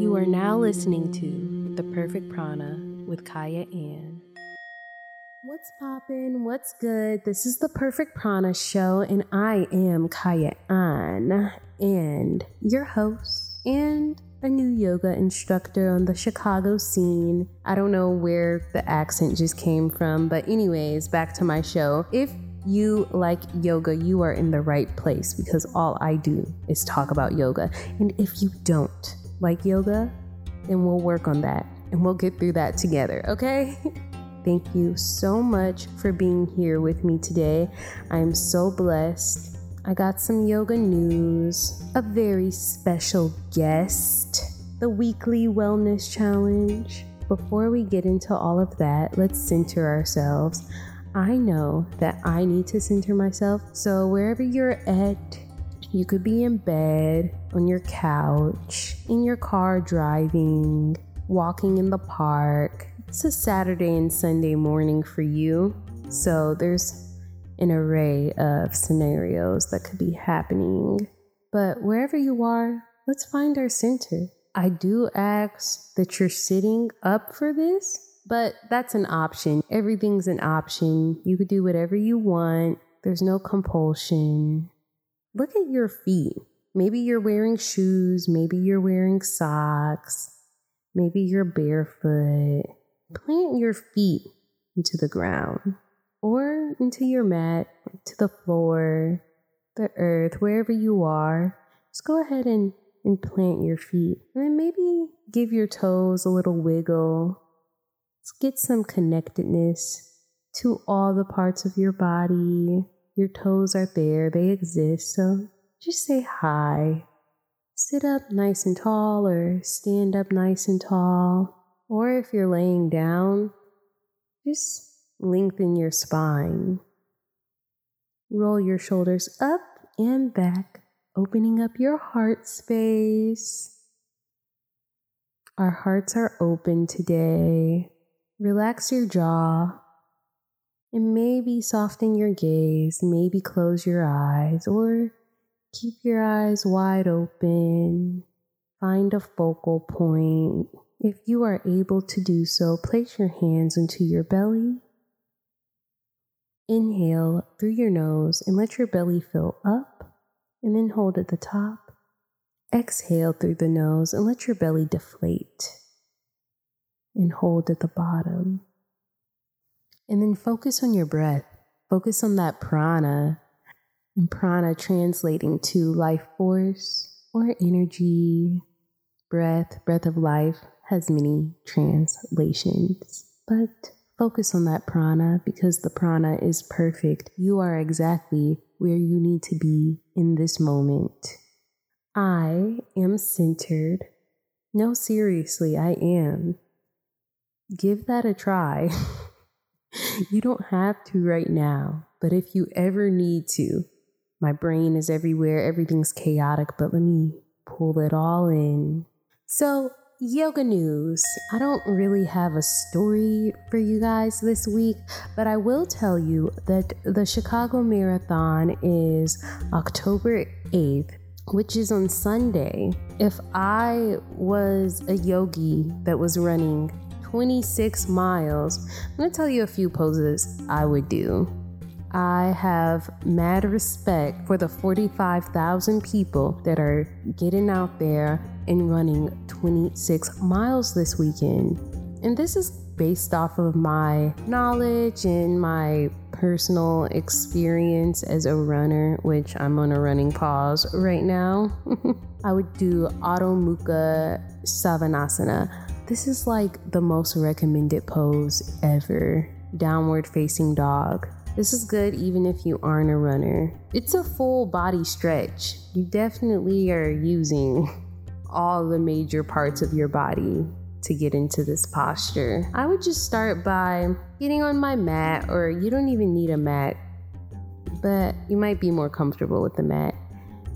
You are now listening to The Perfect Prana with Kyah Ann. What's poppin'? What's good? This is the Perfect Prana Show, and I am Kyah Ann, and your host, and a new yoga instructor on the Chicago scene. I don't know where the accent just came from, but, anyways, back to my show. If you like yoga, you are in the right place because all I do is talk about yoga. And if you don't like yoga, then we'll work on that and we'll get through that together, okay? Thank you so much for being here with me today. I am so blessed. I got some yoga news, a very special guest, the weekly wellness challenge. Before we get into all of that, let's center ourselves. I know that I need to center myself, so wherever you're at, you could be in bed, on your couch, in your car driving, walking in the park. It's a Saturday and Sunday morning for you, so there's an array of scenarios that could be happening. But wherever you are, let's find our center. I do ask that you're sitting up for this, but that's an option. Everything's an option. You could do whatever you want, there's no compulsion. Look at your feet. Maybe you're wearing shoes, maybe you're wearing socks, maybe you're barefoot. Plant your feet into the ground or into your mat, to the floor, the earth, wherever you are. Just go ahead and, and plant your feet. And then maybe give your toes a little wiggle. Let's get some connectedness to all the parts of your body. Your toes are there, they exist. So just say hi. Sit up nice and tall or stand up nice and tall. Or if you're laying down, just Lengthen your spine. Roll your shoulders up and back, opening up your heart space. Our hearts are open today. Relax your jaw and maybe soften your gaze, maybe close your eyes or keep your eyes wide open. Find a focal point. If you are able to do so, place your hands into your belly Inhale through your nose and let your belly fill up, and then hold at the top. Exhale through the nose and let your belly deflate, and hold at the bottom. And then focus on your breath. Focus on that prana, and prana translating to life force or energy. Breath, breath of life has many translations, but Focus on that prana because the prana is perfect. You are exactly where you need to be in this moment. I am centered. No, seriously, I am. Give that a try. you don't have to right now, but if you ever need to, my brain is everywhere, everything's chaotic, but let me pull it all in. So, yoga news. I don't really have a story for you guys this week, but I will tell you that the Chicago Marathon is October 8th, which is on Sunday. If I was a yogi that was running 26 miles, I'm to tell you a few poses I would do. I have mad respect for the 45,000 people that are getting out there and running 26 miles this weekend. And this is based off of my knowledge and my personal experience as a runner, which I'm on a running pause right now. I would do Adho Mukha Svanasana. This is like the most recommended pose ever. Downward facing dog. This is good even if you aren't a runner. It's a full body stretch. You definitely are using all the major parts of your body to get into this posture. I would just start by getting on my mat, or you don't even need a mat, but you might be more comfortable with the mat.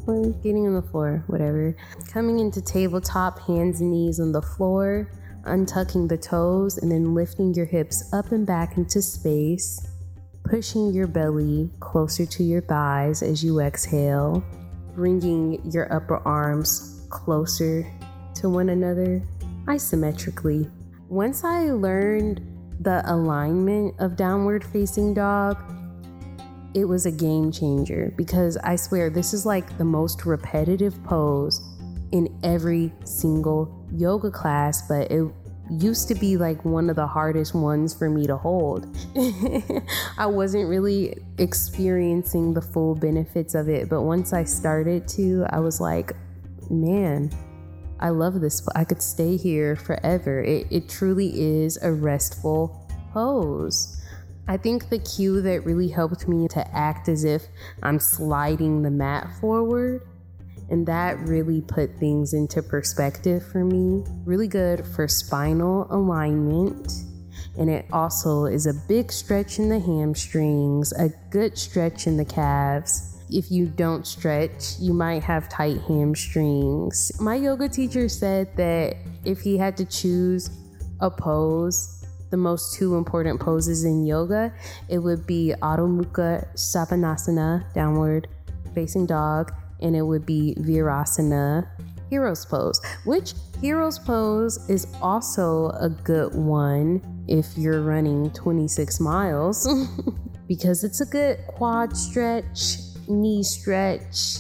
Or getting on the floor, whatever. Coming into tabletop, hands and knees on the floor, untucking the toes, and then lifting your hips up and back into space pushing your belly closer to your thighs as you exhale, bringing your upper arms closer to one another isometrically. Once I learned the alignment of downward facing dog, it was a game changer because I swear this is like the most repetitive pose in every single yoga class, but it used to be like one of the hardest ones for me to hold. I wasn't really experiencing the full benefits of it, but once I started to, I was like, man, I love this. I could stay here forever. It, it truly is a restful pose. I think the cue that really helped me to act as if I'm sliding the mat forward and that really put things into perspective for me. Really good for spinal alignment. And it also is a big stretch in the hamstrings, a good stretch in the calves. If you don't stretch, you might have tight hamstrings. My yoga teacher said that if he had to choose a pose, the most two important poses in yoga, it would be Adho Mukha downward facing dog, and it would be Virasana Hero's Pose, which Hero's Pose is also a good one if you're running 26 miles because it's a good quad stretch, knee stretch,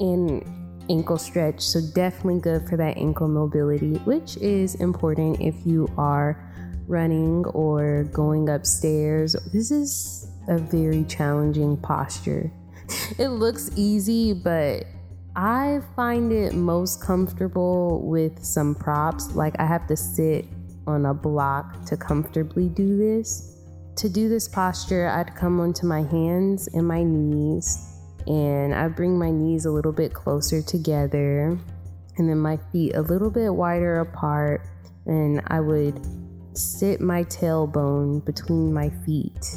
and ankle stretch. So, definitely good for that ankle mobility, which is important if you are running or going upstairs. This is a very challenging posture it looks easy, but I find it most comfortable with some props. Like I have to sit on a block to comfortably do this. To do this posture, I'd come onto my hands and my knees, and I bring my knees a little bit closer together, and then my feet a little bit wider apart, and I would sit my tailbone between my feet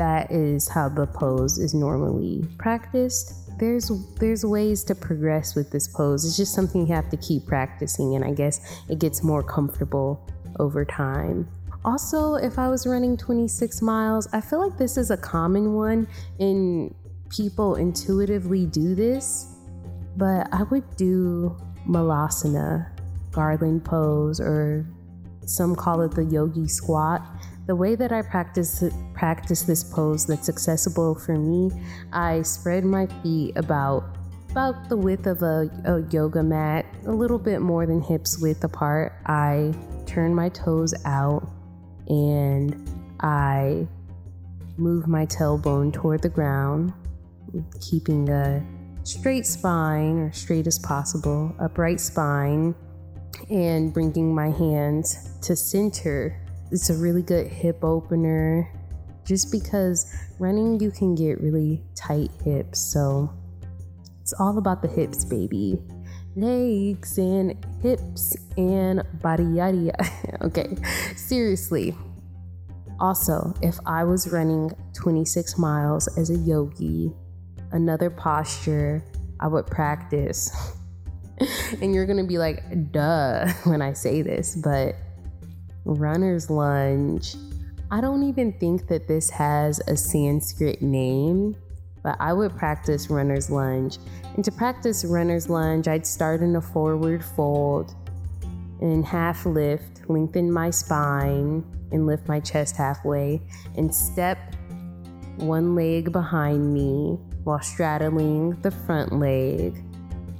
that is how the pose is normally practiced. There's there's ways to progress with this pose. It's just something you have to keep practicing and I guess it gets more comfortable over time. Also, if I was running 26 miles, I feel like this is a common one and people intuitively do this, but I would do malasana, garland pose, or some call it the yogi squat. The way that I practice practice this pose that's accessible for me, I spread my feet about about the width of a, a yoga mat, a little bit more than hips width apart. I turn my toes out and I move my tailbone toward the ground, keeping a straight spine or straight as possible, upright spine, and bringing my hands to center it's a really good hip opener just because running you can get really tight hips. So it's all about the hips, baby. Legs and hips and body yada yada. okay, seriously. Also, if I was running 26 miles as a yogi, another posture I would practice. and you're gonna be like, duh, when I say this, but runner's lunge. I don't even think that this has a Sanskrit name, but I would practice runner's lunge. And to practice runner's lunge, I'd start in a forward fold and half lift, lengthen my spine and lift my chest halfway, and step one leg behind me while straddling the front leg,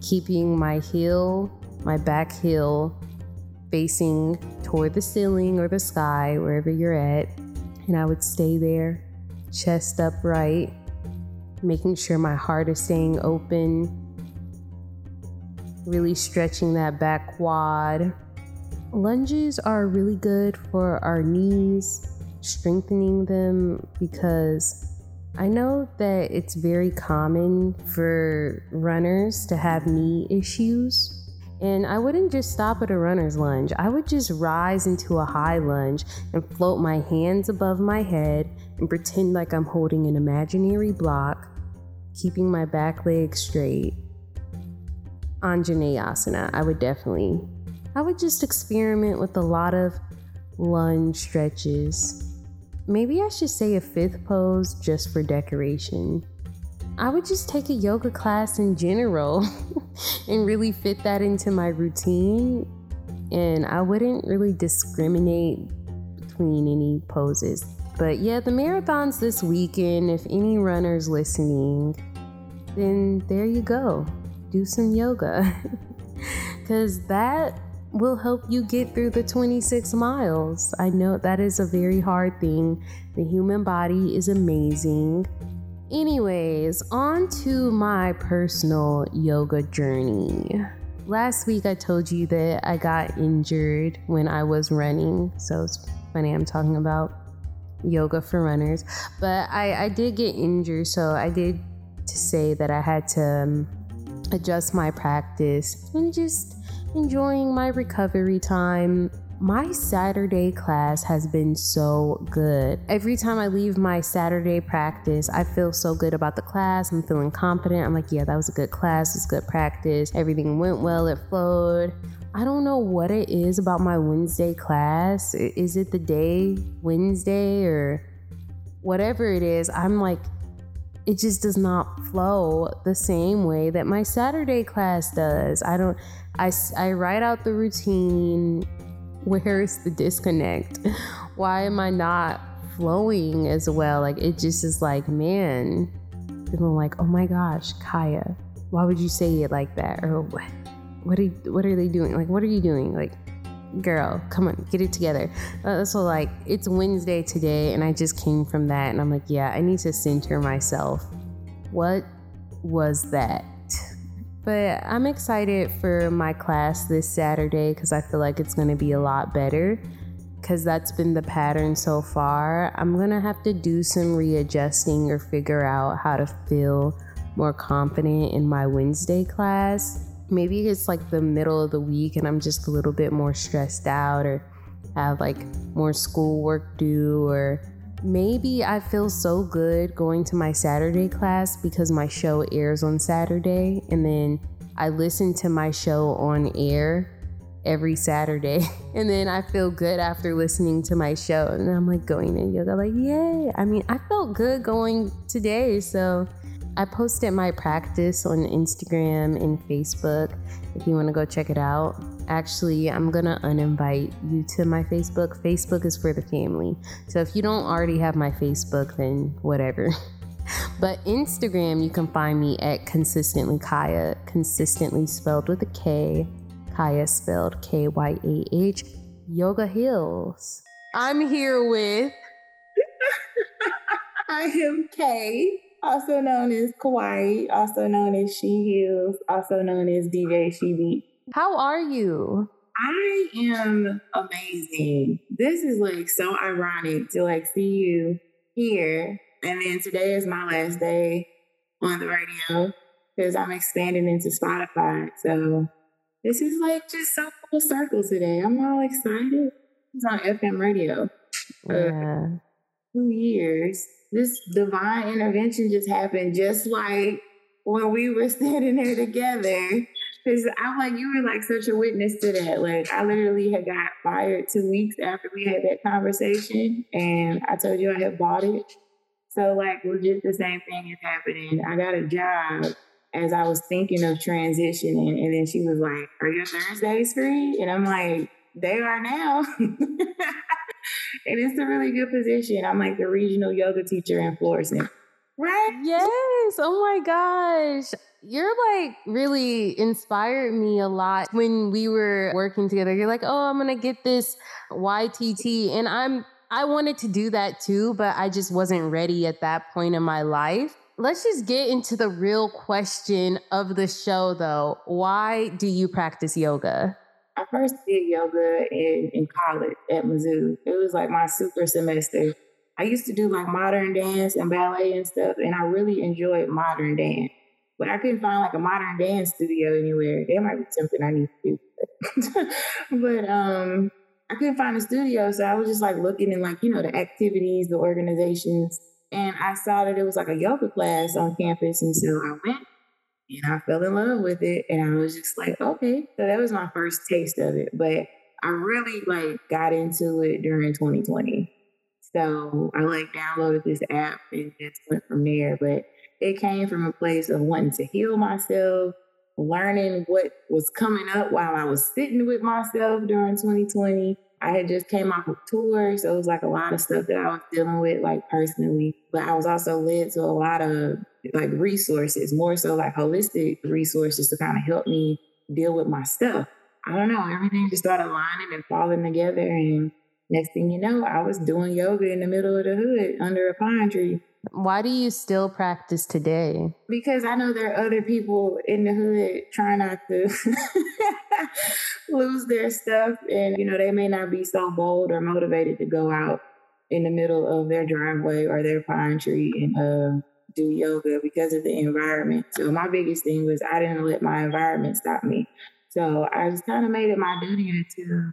keeping my heel, my back heel facing toward the ceiling or the sky, wherever you're at. And I would stay there, chest upright, making sure my heart is staying open, really stretching that back quad. Lunges are really good for our knees, strengthening them because I know that it's very common for runners to have knee issues. And I wouldn't just stop at a runner's lunge. I would just rise into a high lunge and float my hands above my head and pretend like I'm holding an imaginary block, keeping my back leg straight. Anjaneyasana, I would definitely. I would just experiment with a lot of lunge stretches. Maybe I should say a fifth pose just for decoration. I would just take a yoga class in general and really fit that into my routine. And I wouldn't really discriminate between any poses. But yeah, the marathon's this weekend. If any runners listening, then there you go. Do some yoga. Because that will help you get through the 26 miles. I know that is a very hard thing. The human body is amazing. Anyways, on to my personal yoga journey. Last week I told you that I got injured when I was running. So it's funny I'm talking about yoga for runners. But I, I did get injured, so I did to say that I had to um, adjust my practice and just enjoying my recovery time. My Saturday class has been so good. Every time I leave my Saturday practice, I feel so good about the class. I'm feeling confident. I'm like, yeah, that was a good class. It's good practice. Everything went well. It flowed. I don't know what it is about my Wednesday class. Is it the day Wednesday or whatever it is? I'm like, it just does not flow the same way that my Saturday class does. I don't, I, I write out the routine. Where's the disconnect? Why am I not flowing as well? Like, it just is like, man, people are like, oh my gosh, Kyah, why would you say it like that? Or what? What are, what are they doing? Like, what are you doing? Like, girl, come on, get it together. Uh, so, like, it's Wednesday today, and I just came from that, and I'm like, yeah, I need to center myself. What was that? But I'm excited for my class this Saturday because I feel like it's going to be a lot better because that's been the pattern so far. I'm going to have to do some readjusting or figure out how to feel more confident in my Wednesday class maybe it's like the middle of the week and I'm just a little bit more stressed out or have like more schoolwork due or maybe I feel so good going to my Saturday class because my show airs on Saturday and then I listen to my show on air every Saturday and then I feel good after listening to my show and I'm like going to yoga like yay I mean I felt good going today so I posted my practice on Instagram and Facebook if you want to go check it out. Actually, I'm going to uninvite you to my Facebook. Facebook is for the family. So if you don't already have my Facebook, then whatever. but Instagram, you can find me at consistently Kyah, consistently spelled with a K, Kyah spelled K Y A H, Yoga Hills. I'm here with. I am Kay also known as Kawaii, also known as She Healz, also known as DJ She Beat. How are you? I am amazing. This is like so ironic to like see you here. And then today is my last day on the radio because I'm expanding into Spotify. So this is like just so full circle today. I'm all excited. It's on FM radio. Yeah. Uh, two years this divine intervention just happened just like when we were standing there together. Because I'm like, you were like such a witness to that. Like, I literally had got fired two weeks after we had that conversation, and I told you I had bought it. So, like, legit the same thing is happening. I got a job as I was thinking of transitioning, and then she was like, Are your Thursdays free? And I'm like, They are now. and it's a really good position. I'm like the regional yoga teacher in Florissant. Right? Yes. Oh my gosh. You're like really inspired me a lot when we were working together. You're like, oh, I'm going to get this YTT. And I'm, I wanted to do that too, but I just wasn't ready at that point in my life. Let's just get into the real question of the show though. Why do you practice yoga? I first did yoga in, in college at Mizzou. It was like my super semester. I used to do like modern dance and ballet and stuff, and I really enjoyed modern dance. But I couldn't find like a modern dance studio anywhere. That might be something I need to do. but um, I couldn't find a studio, so I was just like looking in like you know the activities, the organizations, and I saw that it was like a yoga class on campus, and so I went and I fell in love with it. And I was just like, okay. So that was my first taste of it. But I really like got into it during 2020. So I like downloaded this app and just went from there. But it came from a place of wanting to heal myself, learning what was coming up while I was sitting with myself during 2020. I had just came off a tour, so it was like a lot of stuff that I was dealing with, like personally. But I was also led to a lot of like resources, more so like holistic resources to kind of help me deal with my stuff. I don't know, everything just started lining and falling together. And next thing you know, I was doing yoga in the middle of the hood under a pine tree. Why do you still practice today? Because I know there are other people in the hood trying not to lose their stuff. And, you know, they may not be so bold or motivated to go out in the middle of their driveway or their pine tree and uh, do yoga because of the environment. So my biggest thing was I didn't let my environment stop me. So I just kind of made it my duty to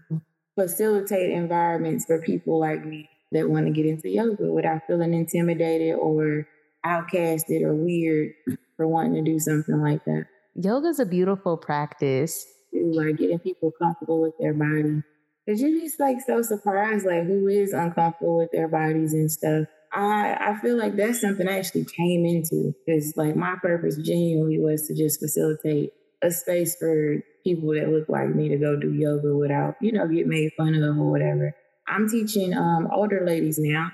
facilitate environments for people like me that want to get into yoga without feeling intimidated or outcasted or weird for wanting to do something like that. Yoga is a beautiful practice. Like getting people comfortable with their body. Cause you're just like so surprised, like who is uncomfortable with their bodies and stuff. I I feel like that's something I actually came into because like my purpose genuinely was to just facilitate a space for people that look like me to go do yoga without, you know, get made fun of or whatever. I'm teaching um older ladies now.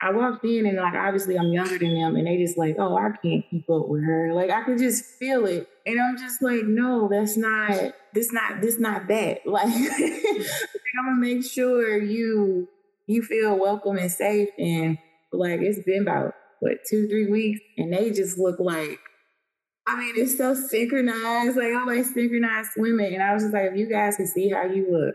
I walked in and like obviously I'm younger than them and they just like, oh, I can't keep up with her. Like I could just feel it. And I'm just like, no, that's not this not this not that. Like I'm gonna make sure you you feel welcome and safe and like it's been about what two, three weeks and they just look like I mean, it's so synchronized. Like I'm like synchronized swimming. And I was just like, if you guys can see how you look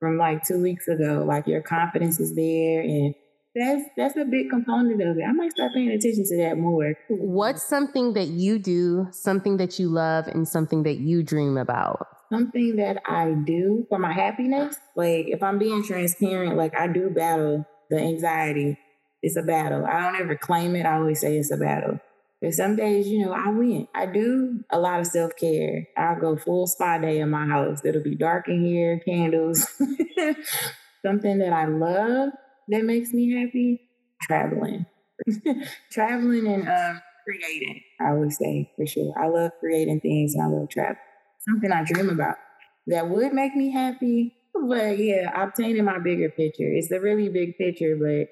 from like two weeks ago. Like your confidence is there and that's that's a big component of it. I might start paying attention to that more. What's something that you do, something that you love, and something that you dream about? Something that I do for my happiness. Like if I'm being transparent, like I do battle the anxiety. It's a battle. I don't ever claim it. I always say it's a battle. Because some days, you know, I win. I do a lot of self care. I'll go full spa day in my house. It'll be dark in here, candles. Something that I love that makes me happy traveling. traveling and um, creating, I would say for sure. I love creating things and I love travel. Something I dream about that would make me happy. But yeah, obtaining my bigger picture. It's a really big picture, but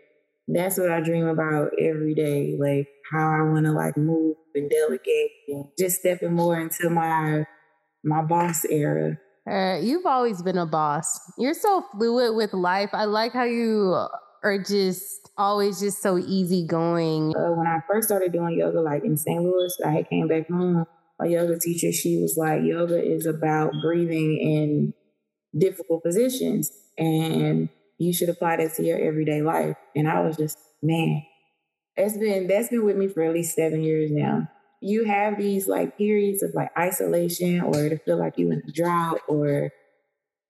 that's what I dream about every day. Like how I want to like move and delegate and just stepping more into my my boss era. Uh, you've always been a boss. You're so fluid with life. I like how you are just always just so easygoing. Uh, when I first started doing yoga, like in St. Louis, I came back home. A yoga teacher, she was like, "Yoga is about breathing in difficult positions, and you should apply that to your everyday life." And I was just, man, it's been that's been with me for at least seven years now. You have these like periods of like isolation or to feel like you in a drought or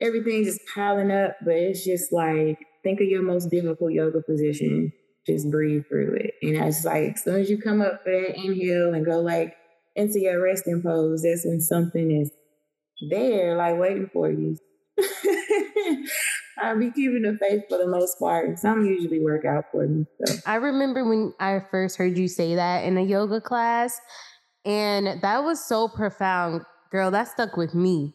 everything just piling up, but it's just like think of your most difficult yoga position. Just breathe through it. And it's like as soon as you come up for that inhale and go like into your resting pose, that's when something is there, like waiting for you. I be keeping the faith for the most part. And some usually work out for me. So. I remember when I first heard you say that in a yoga class, and that was so profound. Girl, that stuck with me.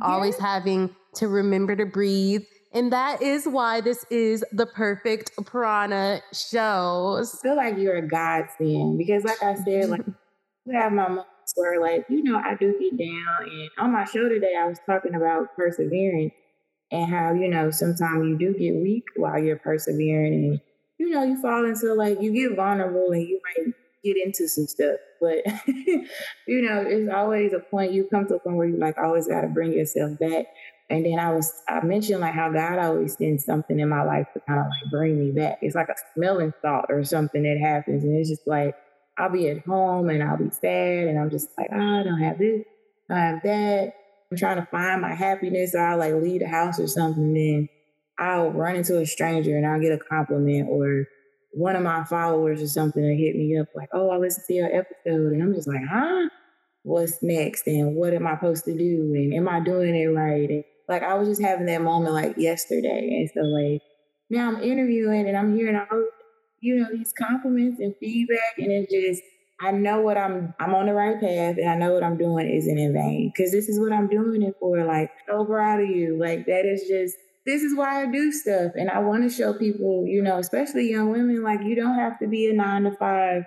Yes. Always having to remember to breathe. And that is why this is the perfect prana show. I feel like you're a godsend because, like I said, like I have my moments where, like, you know, I do get down. And on my show today, I was talking about perseverance and how, you know, sometimes you do get weak while you're persevering and, you know, you fall into like, you get vulnerable and you might get into some stuff. But, you know, it's always a point, you come to a point where you like always got to bring yourself back. And then I was, I mentioned like how God always sends something in my life to kind of like bring me back. It's like a smelling thought or something that happens. And it's just like, I'll be at home and I'll be sad and I'm just like, oh, I don't have this, I have that. I'm trying to find my happiness, I'll like leave the house or something, then I'll run into a stranger and I'll get a compliment or one of my followers or something to hit me up like, oh, I listened to your episode. And I'm just like, huh? What's next? And what am I supposed to do? And am I doing it right? And like I was just having that moment like yesterday. And so like now I'm interviewing and I'm hearing all you know, these compliments and feedback and it just I know what I'm I'm on the right path and I know what I'm doing isn't in vain. Cause this is what I'm doing it for. Like, so proud of you. Like that is just this is why I do stuff. And I want to show people, you know, especially young women, like you don't have to be a nine to five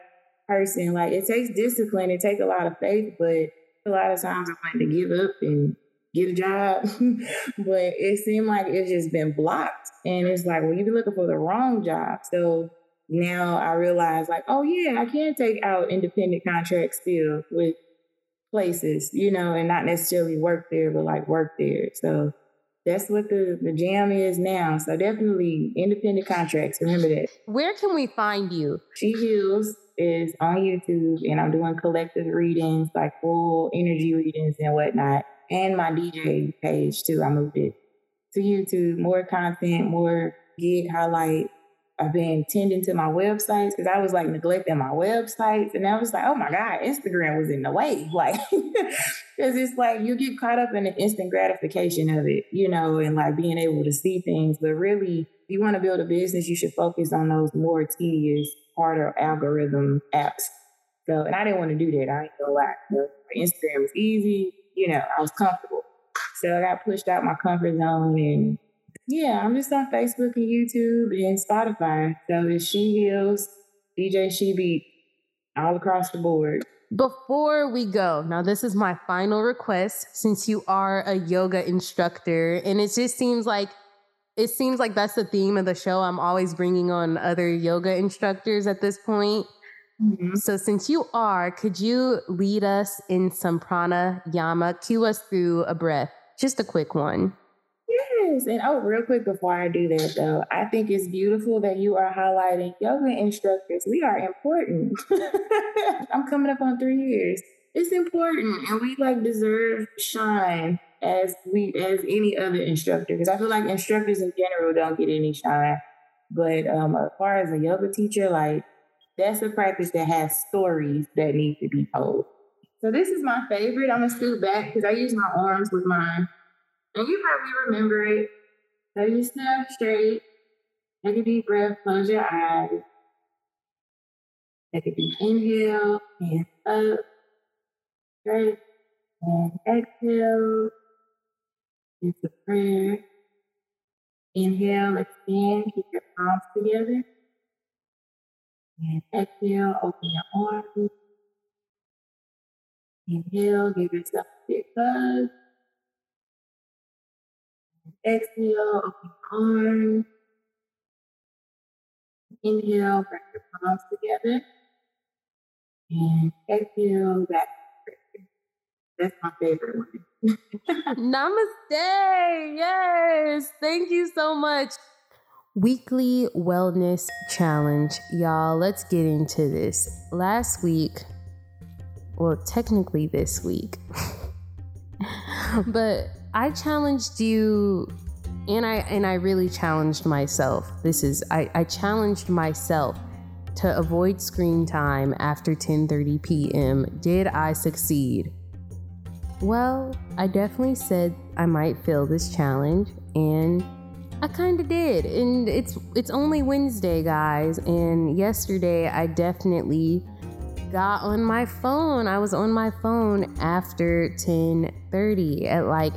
person. Like it takes discipline, it takes a lot of faith, but a lot of times I'm like to give up and get a job. but it seemed like it's just been blocked. And it's like, well, you've been looking for the wrong job. So now I realize like, oh yeah, I can take out independent contracts still with places, you know, and not necessarily work there, but like work there. So that's what the, the jam is now. So definitely independent contracts. Remember that. Where can we find you? She Healz is on YouTube and I'm doing collective readings, like full energy readings and whatnot. And my DJ page too. I moved it to YouTube. More content, more gig highlight I've been tending to my websites because I was like neglecting my websites. And I was like, oh my God, Instagram was in the way. Like, because it's like you get caught up in the instant gratification of it, you know, and like being able to see things. But really, if you want to build a business, you should focus on those more tedious, harder algorithm apps. So, and I didn't want to do that. I ain't gonna lie. Instagram was easy, you know, I was comfortable. So I got pushed out my comfort zone and yeah, I'm just on Facebook and YouTube and Spotify. So it's She Healz, DJ She Beat, all across the board. Before we go, now this is my final request since you are a yoga instructor and it just seems like it seems like that's the theme of the show. I'm always bringing on other yoga instructors at this point. Mm-hmm. So since you are, could you lead us in some pranayama? Cue us through a breath, just a quick one. Yes. And oh, real quick before I do that though, I think it's beautiful that you are highlighting yoga instructors. We are important. I'm coming up on three years. It's important and we like deserve shine as we as any other instructor. Because I feel like instructors in general don't get any shine. But um as far as a yoga teacher, like that's a practice that has stories that need to be told. So this is my favorite. I'm gonna scoot back because I use my arms with mine. And you probably remember it. So you stand straight, take a deep breath, close your eyes. Take a deep inhale, hands up, straight, and exhale. It's a prayer. Inhale, extend, keep your palms together. And exhale, open your arms. Inhale, give yourself a big hug. Exhale, open arms. Inhale, bring your palms together. And exhale, back. That's my favorite one. Namaste. Yes. Thank you so much. Weekly wellness challenge. Y'all, let's get into this. Last week, well, technically this week, but I challenged you and I and I really challenged myself. This is I, I challenged myself to avoid screen time after 10:30 p.m. Did I succeed? Well, I definitely said I might fail this challenge and I kind of did. And it's it's only Wednesday, guys, and yesterday I definitely got on my phone. I was on my phone after 10:30 at like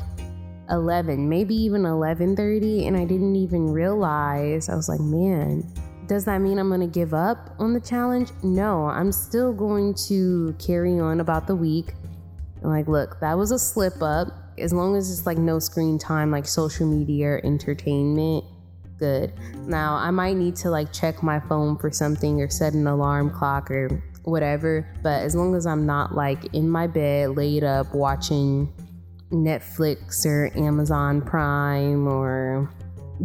11, maybe even 11:30 and I didn't even realize. I was like, "Man, does that mean I'm going to give up on the challenge?" No, I'm still going to carry on about the week. like, look, that was a slip up. As long as it's like no screen time, like social media or entertainment, good. Now, I might need to like check my phone for something or set an alarm clock or whatever, but as long as I'm not like in my bed laid up watching Netflix or Amazon Prime or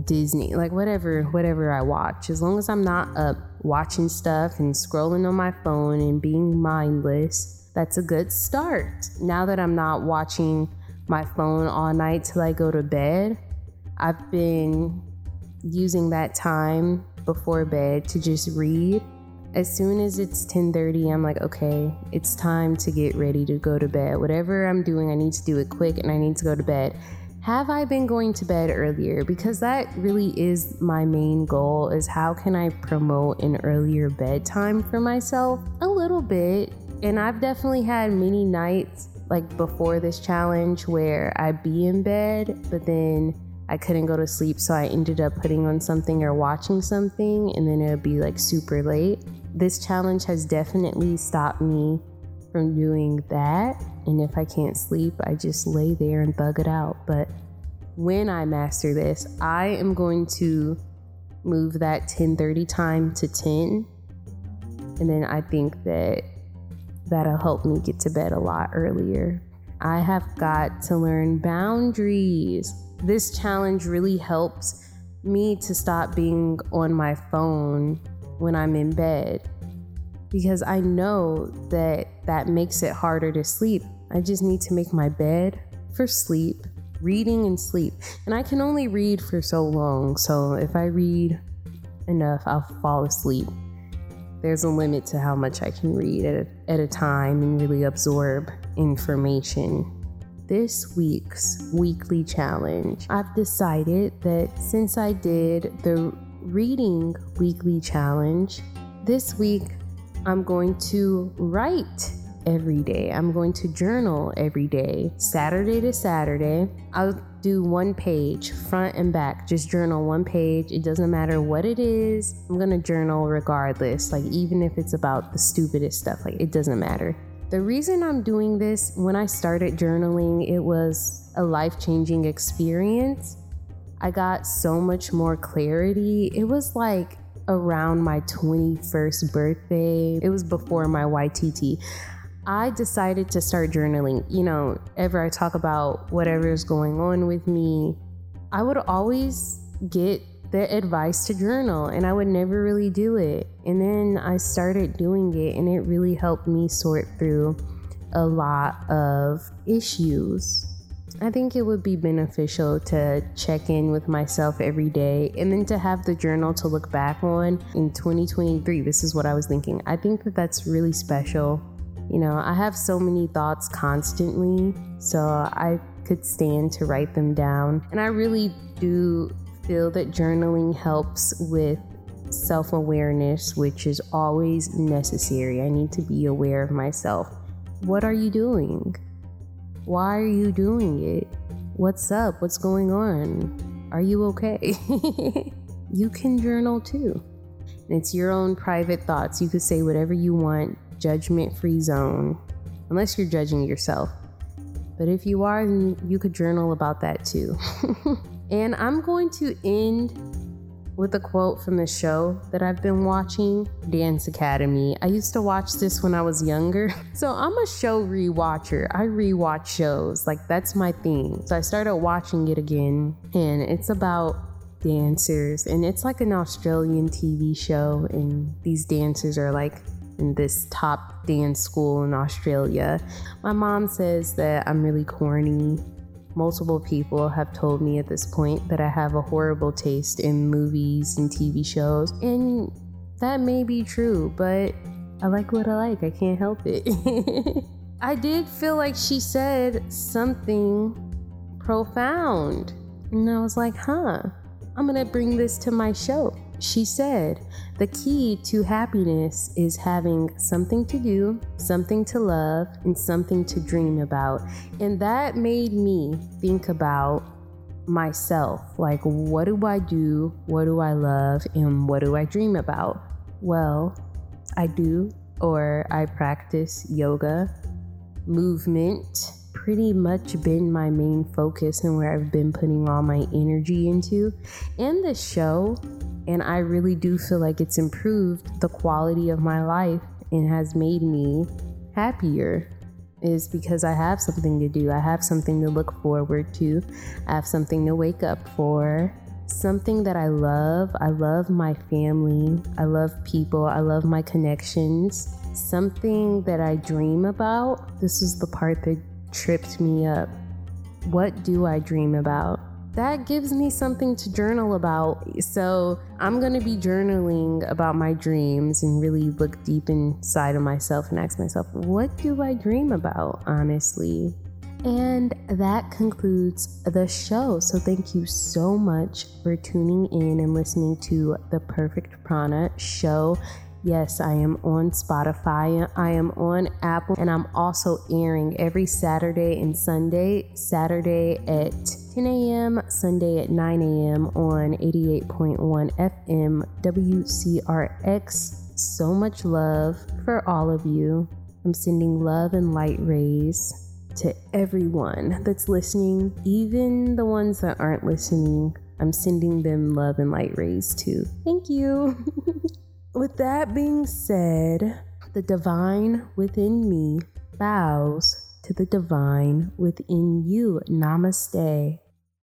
Disney, like whatever, whatever I watch. As long as I'm not up watching stuff and scrolling on my phone and being mindless, that's a good start. Now that I'm not watching my phone all night till I go to bed, I've been using that time before bed to just read as soon as it's 10:30, I'm like, okay, it's time to get ready to go to bed. Whatever I'm doing, I need to do it quick and I need to go to bed. Have I been going to bed earlier? Because that really is my main goal is how can I promote an earlier bedtime for myself? A little bit. And I've definitely had many nights like before this challenge where I'd be in bed, but then I couldn't go to sleep, so I ended up putting on something or watching something, and then it'd be like super late. This challenge has definitely stopped me from doing that. And if I can't sleep, I just lay there and bug it out. But when I master this, I am going to move that 10:30 time to 10. And then I think that that'll help me get to bed a lot earlier. I have got to learn boundaries. This challenge really helps me to stop being on my phone when I'm in bed because I know that that makes it harder to sleep. I just need to make my bed for sleep, reading and sleep. And I can only read for so long. So if I read enough, I'll fall asleep. There's a limit to how much I can read at a, at a time and really absorb information. This week's weekly challenge, I've decided that since I did the reading weekly challenge, this week I'm going to write every day. I'm going to journal every day, Saturday to Saturday. I'll do one page, front and back, just journal one page. It doesn't matter what it is. I'm going to journal regardless, like even if it's about the stupidest stuff, like it doesn't matter. The reason I'm doing this, when I started journaling, it was a life changing experience. I got so much more clarity. It was like around my 21st birthday. It was before my YTT. I decided to start journaling. You know, ever I talk about whatever is going on with me, I would always get the advice to journal and I would never really do it. And then I started doing it and it really helped me sort through a lot of issues. I think it would be beneficial to check in with myself every day and then to have the journal to look back on in 2023. This is what I was thinking. I think that that's really special you know, I have so many thoughts constantly, so I could stand to write them down. And I really do feel that journaling helps with self awareness, which is always necessary. I need to be aware of myself. What are you doing? Why are you doing it? What's up? What's going on? Are you okay? you can journal too. It's your own private thoughts. You could say whatever you want judgment free zone, unless you're judging yourself. But if you are, then you could journal about that too. and I'm going to end with a quote from the show that I've been watching, Dance Academy. I used to watch this when I was younger. So I'm a show rewatcher. I rewatch shows. Like that's my thing. So I started watching it again and it's about dancers and it's like an Australian TV show and these dancers are like in this top dance school in Australia. My mom says that I'm really corny. Multiple people have told me at this point that I have a horrible taste in movies and TV shows, and that may be true, but I like what I like. I can't help it. I did feel like she said something profound, and I was like, huh, I'm gonna bring this to my show. She said, The key to happiness is having something to do, something to love, and something to dream about. And that made me think about myself like, what do I do? What do I love? And what do I dream about? Well, I do or I practice yoga, movement, pretty much been my main focus and where I've been putting all my energy into. And the show and I really do feel like it's improved the quality of my life and has made me happier is because I have something to do. I have something to look forward to. I have something to wake up for. Something that I love. I love my family. I love people. I love my connections. Something that I dream about. This is the part that tripped me up. What do I dream about? That gives me something to journal about. So I'm going to be journaling about my dreams and really look deep inside of myself and ask myself, what do I dream about, honestly? And that concludes the show. So thank you so much for tuning in and listening to the Perfect Prana show. Yes, I am on Spotify, I am on Apple, and I'm also airing every Saturday and Sunday. Saturday at 10 a.m., Sunday at 9 a.m. on 88.1 FM WCRX. So much love for all of you. I'm sending love and light rays to everyone that's listening, even the ones that aren't listening. I'm sending them love and light rays too. Thank you. With that being said, the divine within me bows to the divine within you. Namaste.